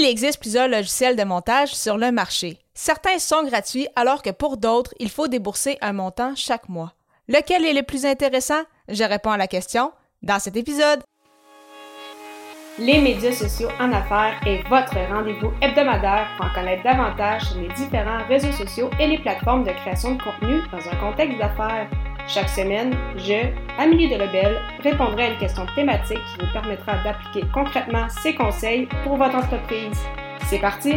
Il existe plusieurs logiciels de montage sur le marché. Certains sont gratuits alors que pour d'autres, il faut débourser un montant chaque mois. Lequel est le plus intéressant? Je réponds à la question dans cet épisode. Les médias sociaux en affaires est votre rendez-vous hebdomadaire pour en connaître davantage sur les différents réseaux sociaux et les plateformes de création de contenu dans un contexte d'affaires. Chaque semaine, je, Amélie Delebel, répondrai à une question thématique qui vous permettra d'appliquer concrètement ces conseils pour votre entreprise. C'est parti!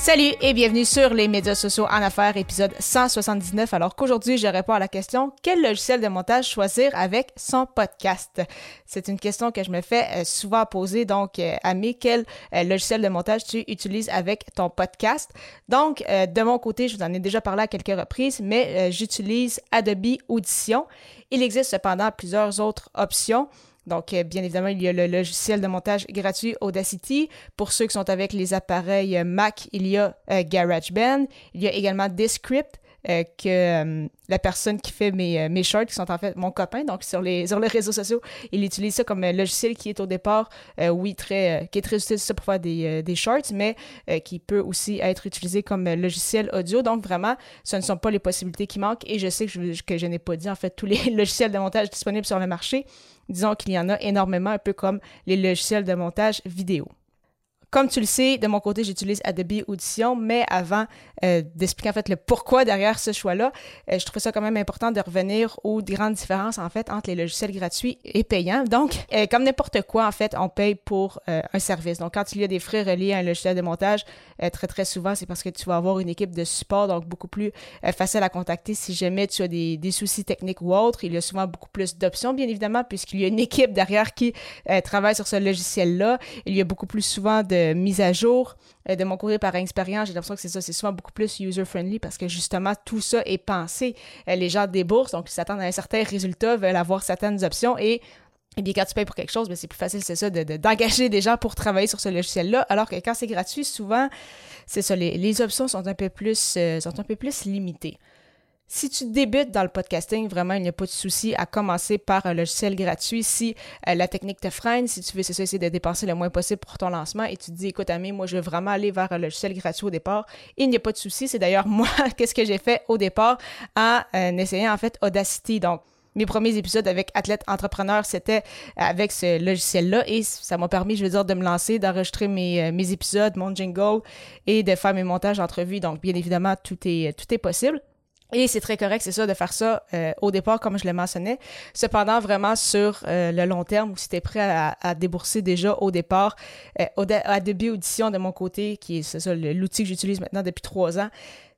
Salut et bienvenue sur les médias sociaux en affaires, épisode 179. Alors qu'aujourd'hui, je réponds à la question quel logiciel de montage choisir avec son podcast? C'est une question que je me fais euh, souvent poser. Donc, euh, Amé, quel euh, logiciel de montage tu utilises avec ton podcast? Donc, de mon côté, je vous en ai déjà parlé à quelques reprises, mais j'utilise Adobe Audition. Il existe cependant plusieurs autres options. Donc, euh, bien évidemment, il y a le logiciel de montage gratuit Audacity. Pour ceux qui sont avec les appareils euh, Mac, il y a euh, GarageBand. Il y a également Descript. Que la personne qui fait mes, mes shorts, qui sont en fait mon copain, donc sur les, sur les réseaux sociaux, il utilise ça comme logiciel qui est au départ, oui, très, qui est très utile pour faire des, des shorts, mais qui peut aussi être utilisé comme logiciel audio. Donc vraiment, ce ne sont pas les possibilités qui manquent et je sais que je, que je n'ai pas dit en fait tous les logiciels de montage disponibles sur le marché. Disons qu'il y en a énormément, un peu comme les logiciels de montage vidéo. Comme tu le sais, de mon côté, j'utilise Adobe Audition, mais avant euh, d'expliquer en fait le pourquoi derrière ce choix-là, euh, je trouve ça quand même important de revenir aux grandes différences en fait entre les logiciels gratuits et payants. Donc, euh, comme n'importe quoi, en fait, on paye pour un service. Donc, quand il y a des frais reliés à un logiciel de montage, très très souvent, c'est parce que tu vas avoir une équipe de support, donc beaucoup plus facile à contacter si jamais tu as des, des, soucis techniques ou autres. Il y a souvent beaucoup plus d'options, bien évidemment, puisqu'il y a une équipe derrière qui travaille sur ce logiciel-là. Il y a beaucoup plus souvent de mise à jour. Euh, de mon côté, par expérience, j'ai l'impression que c'est ça, c'est souvent beaucoup plus user-friendly parce que justement, tout ça est pensé. Euh, les gens déboursent, donc ils s'attendent à un certain résultat, veulent avoir certaines options et et bien, quand tu payes pour quelque chose, ben, c'est plus facile, c'est ça, d'engager des gens pour travailler sur ce logiciel-là. Alors que quand c'est gratuit, souvent, c'est ça, les, options sont un peu plus, euh, sont un peu plus limitées. Si tu débutes dans le podcasting, vraiment, il n'y a pas de souci à commencer par un logiciel gratuit. Si euh, la technique te freine, si tu veux essayer de dépenser le moins possible pour ton lancement et tu te dis, écoute, Ami, moi, je veux vraiment aller vers un logiciel gratuit au départ, il n'y a pas de souci. C'est d'ailleurs moi, qu'est-ce que j'ai fait au départ en euh, essayant, en fait, Audacity. Donc, mes premiers épisodes avec Athlète Entrepreneur, c'était avec ce logiciel-là et ça m'a permis, je veux dire, de me lancer, d'enregistrer mes, euh, mes épisodes, mon jingle et de faire mes montages d'entrevue. Donc, bien évidemment, tout est, tout est possible. Et c'est très correct, c'est ça, de faire ça euh, au départ, comme je le mentionnais. Cependant, vraiment sur euh, le long terme, si tu es prêt à, débourser déjà au départ, euh, Adobe Audition de mon côté, qui est, ça, l'outil que j'utilise maintenant depuis trois ans,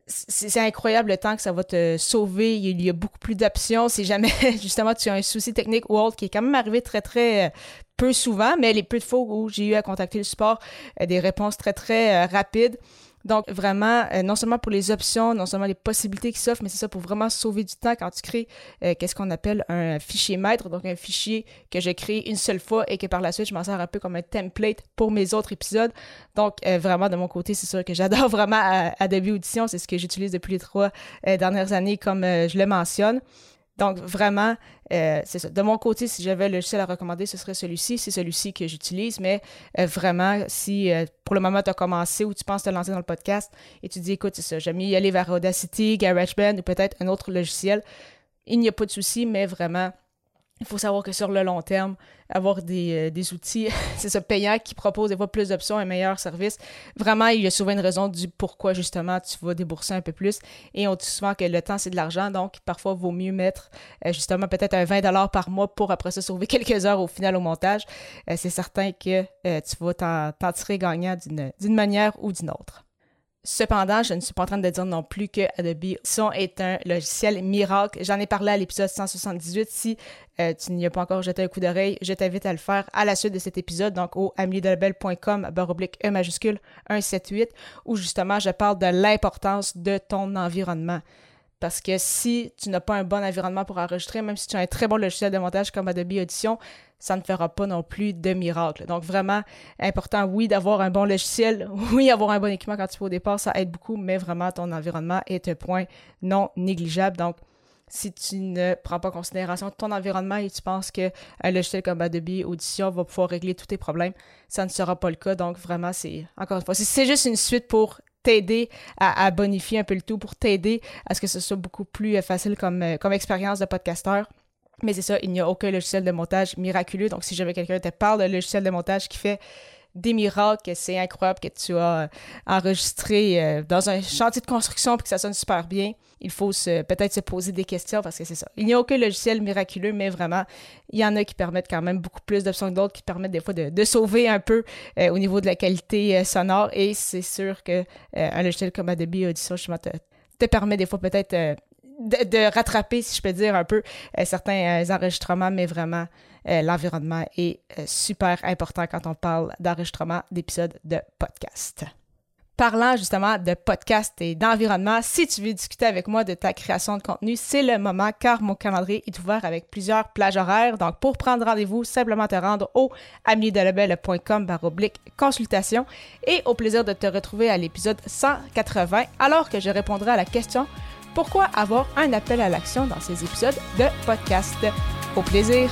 c'est incroyable le temps que ça va te sauver. Il y a beaucoup plus d'options. Si jamais, justement, tu as un souci technique ou autre, qui est quand même arrivé très, très peu souvent, mais les peu de fois où j'ai eu à contacter le support, des réponses très, très rapides. Donc, vraiment, euh, non seulement pour les options, non seulement les possibilités qui s'offrent, mais c'est ça pour vraiment sauver du temps quand tu crées euh, qu'est-ce qu'on appelle un fichier maître, donc un fichier que je crée une seule fois et que par la suite, je m'en sers un peu comme un template pour mes autres épisodes. Donc, euh, vraiment, de mon côté, c'est sûr que j'adore vraiment Adobe Audition. C'est ce que j'utilise depuis les trois dernières années, comme je le mentionne. Donc, vraiment, euh, c'est ça. De mon côté, si j'avais le logiciel à recommander, ce serait celui-ci. C'est celui-ci que j'utilise. Mais euh, vraiment, si euh, pour le moment tu as commencé ou tu penses te lancer dans le podcast et tu dis, écoute, c'est ça, j'aime mieux y aller vers Audacity, GarageBand ou peut-être un autre logiciel, il n'y a pas de souci, mais vraiment, il faut savoir que sur le long terme, avoir des, euh, outils, c'est ce payant qui propose des fois plus d'options, un meilleur service. Vraiment, il y a souvent une raison du pourquoi justement tu vas débourser un peu plus. Et on dit souvent que le temps, c'est de l'argent, donc parfois, il vaut mieux mettre euh, justement peut-être un 20 par mois pour après ça sauver quelques heures au final au montage. Euh, c'est certain que tu vas t'en tirer gagnant d'une manière ou d'une autre. Cependant, je ne suis pas en train de dire non plus que Adobe Son est un logiciel miracle. J'en ai parlé à l'épisode 178. Si euh, tu n'y as pas encore jeté un coup d'oreille, je t'invite à le faire à la suite de cet épisode, donc au ameliedelbel.com baroblique E majuscule 178, où justement je parle de l'importance de ton environnement. Parce que si tu n'as pas un bon environnement pour enregistrer, même si tu as un très bon logiciel de montage comme Adobe Audition, ça ne fera pas non plus de miracle. Donc vraiment important, oui, d'avoir un bon logiciel, oui, avoir un bon équipement quand tu fais au départ, ça aide beaucoup, mais vraiment ton environnement est un point non négligeable. Donc si tu ne prends pas en considération ton environnement et tu penses qu'un logiciel comme Adobe Audition va pouvoir régler tous tes problèmes, ça ne sera pas le cas. Donc vraiment, c'est encore une fois, c'est juste une suite pour t'aider à, bonifier un peu le tout, pour t'aider à ce que ce soit beaucoup plus euh, facile comme, euh, comme expérience de podcasteur. Mais c'est ça, il n'y a aucun logiciel de montage miraculeux. Donc, si jamais quelqu'un te parle de logiciel de montage qui fait des miracles, c'est incroyable que tu as euh, enregistré euh, dans un chantier de construction et que ça sonne super bien. Il faut peut-être se poser des questions parce que c'est ça. Il n'y a aucun logiciel miraculeux, mais vraiment, il y en a qui permettent quand même beaucoup plus d'options que d'autres, qui permettent des fois de, sauver un peu euh, au niveau de la qualité sonore. Et c'est sûr qu'un un logiciel comme Adobe Audition, justement, te, te permet des fois peut-être de, rattraper, si je peux dire, un peu certains enregistrements, mais vraiment, euh, l'environnement est euh, super important quand on parle d'enregistrement d'épisodes de podcast. Parlant justement de podcast et d'environnement, si tu veux discuter avec moi de ta création de contenu, c'est le moment car mon calendrier est ouvert avec plusieurs plages horaires. Donc, pour prendre rendez-vous, simplement te rendre au amiedelabel.com baroblique consultation et au plaisir de te retrouver à l'épisode 180 alors que je répondrai à la question pourquoi avoir un appel à l'action dans ces épisodes de podcast? Au plaisir!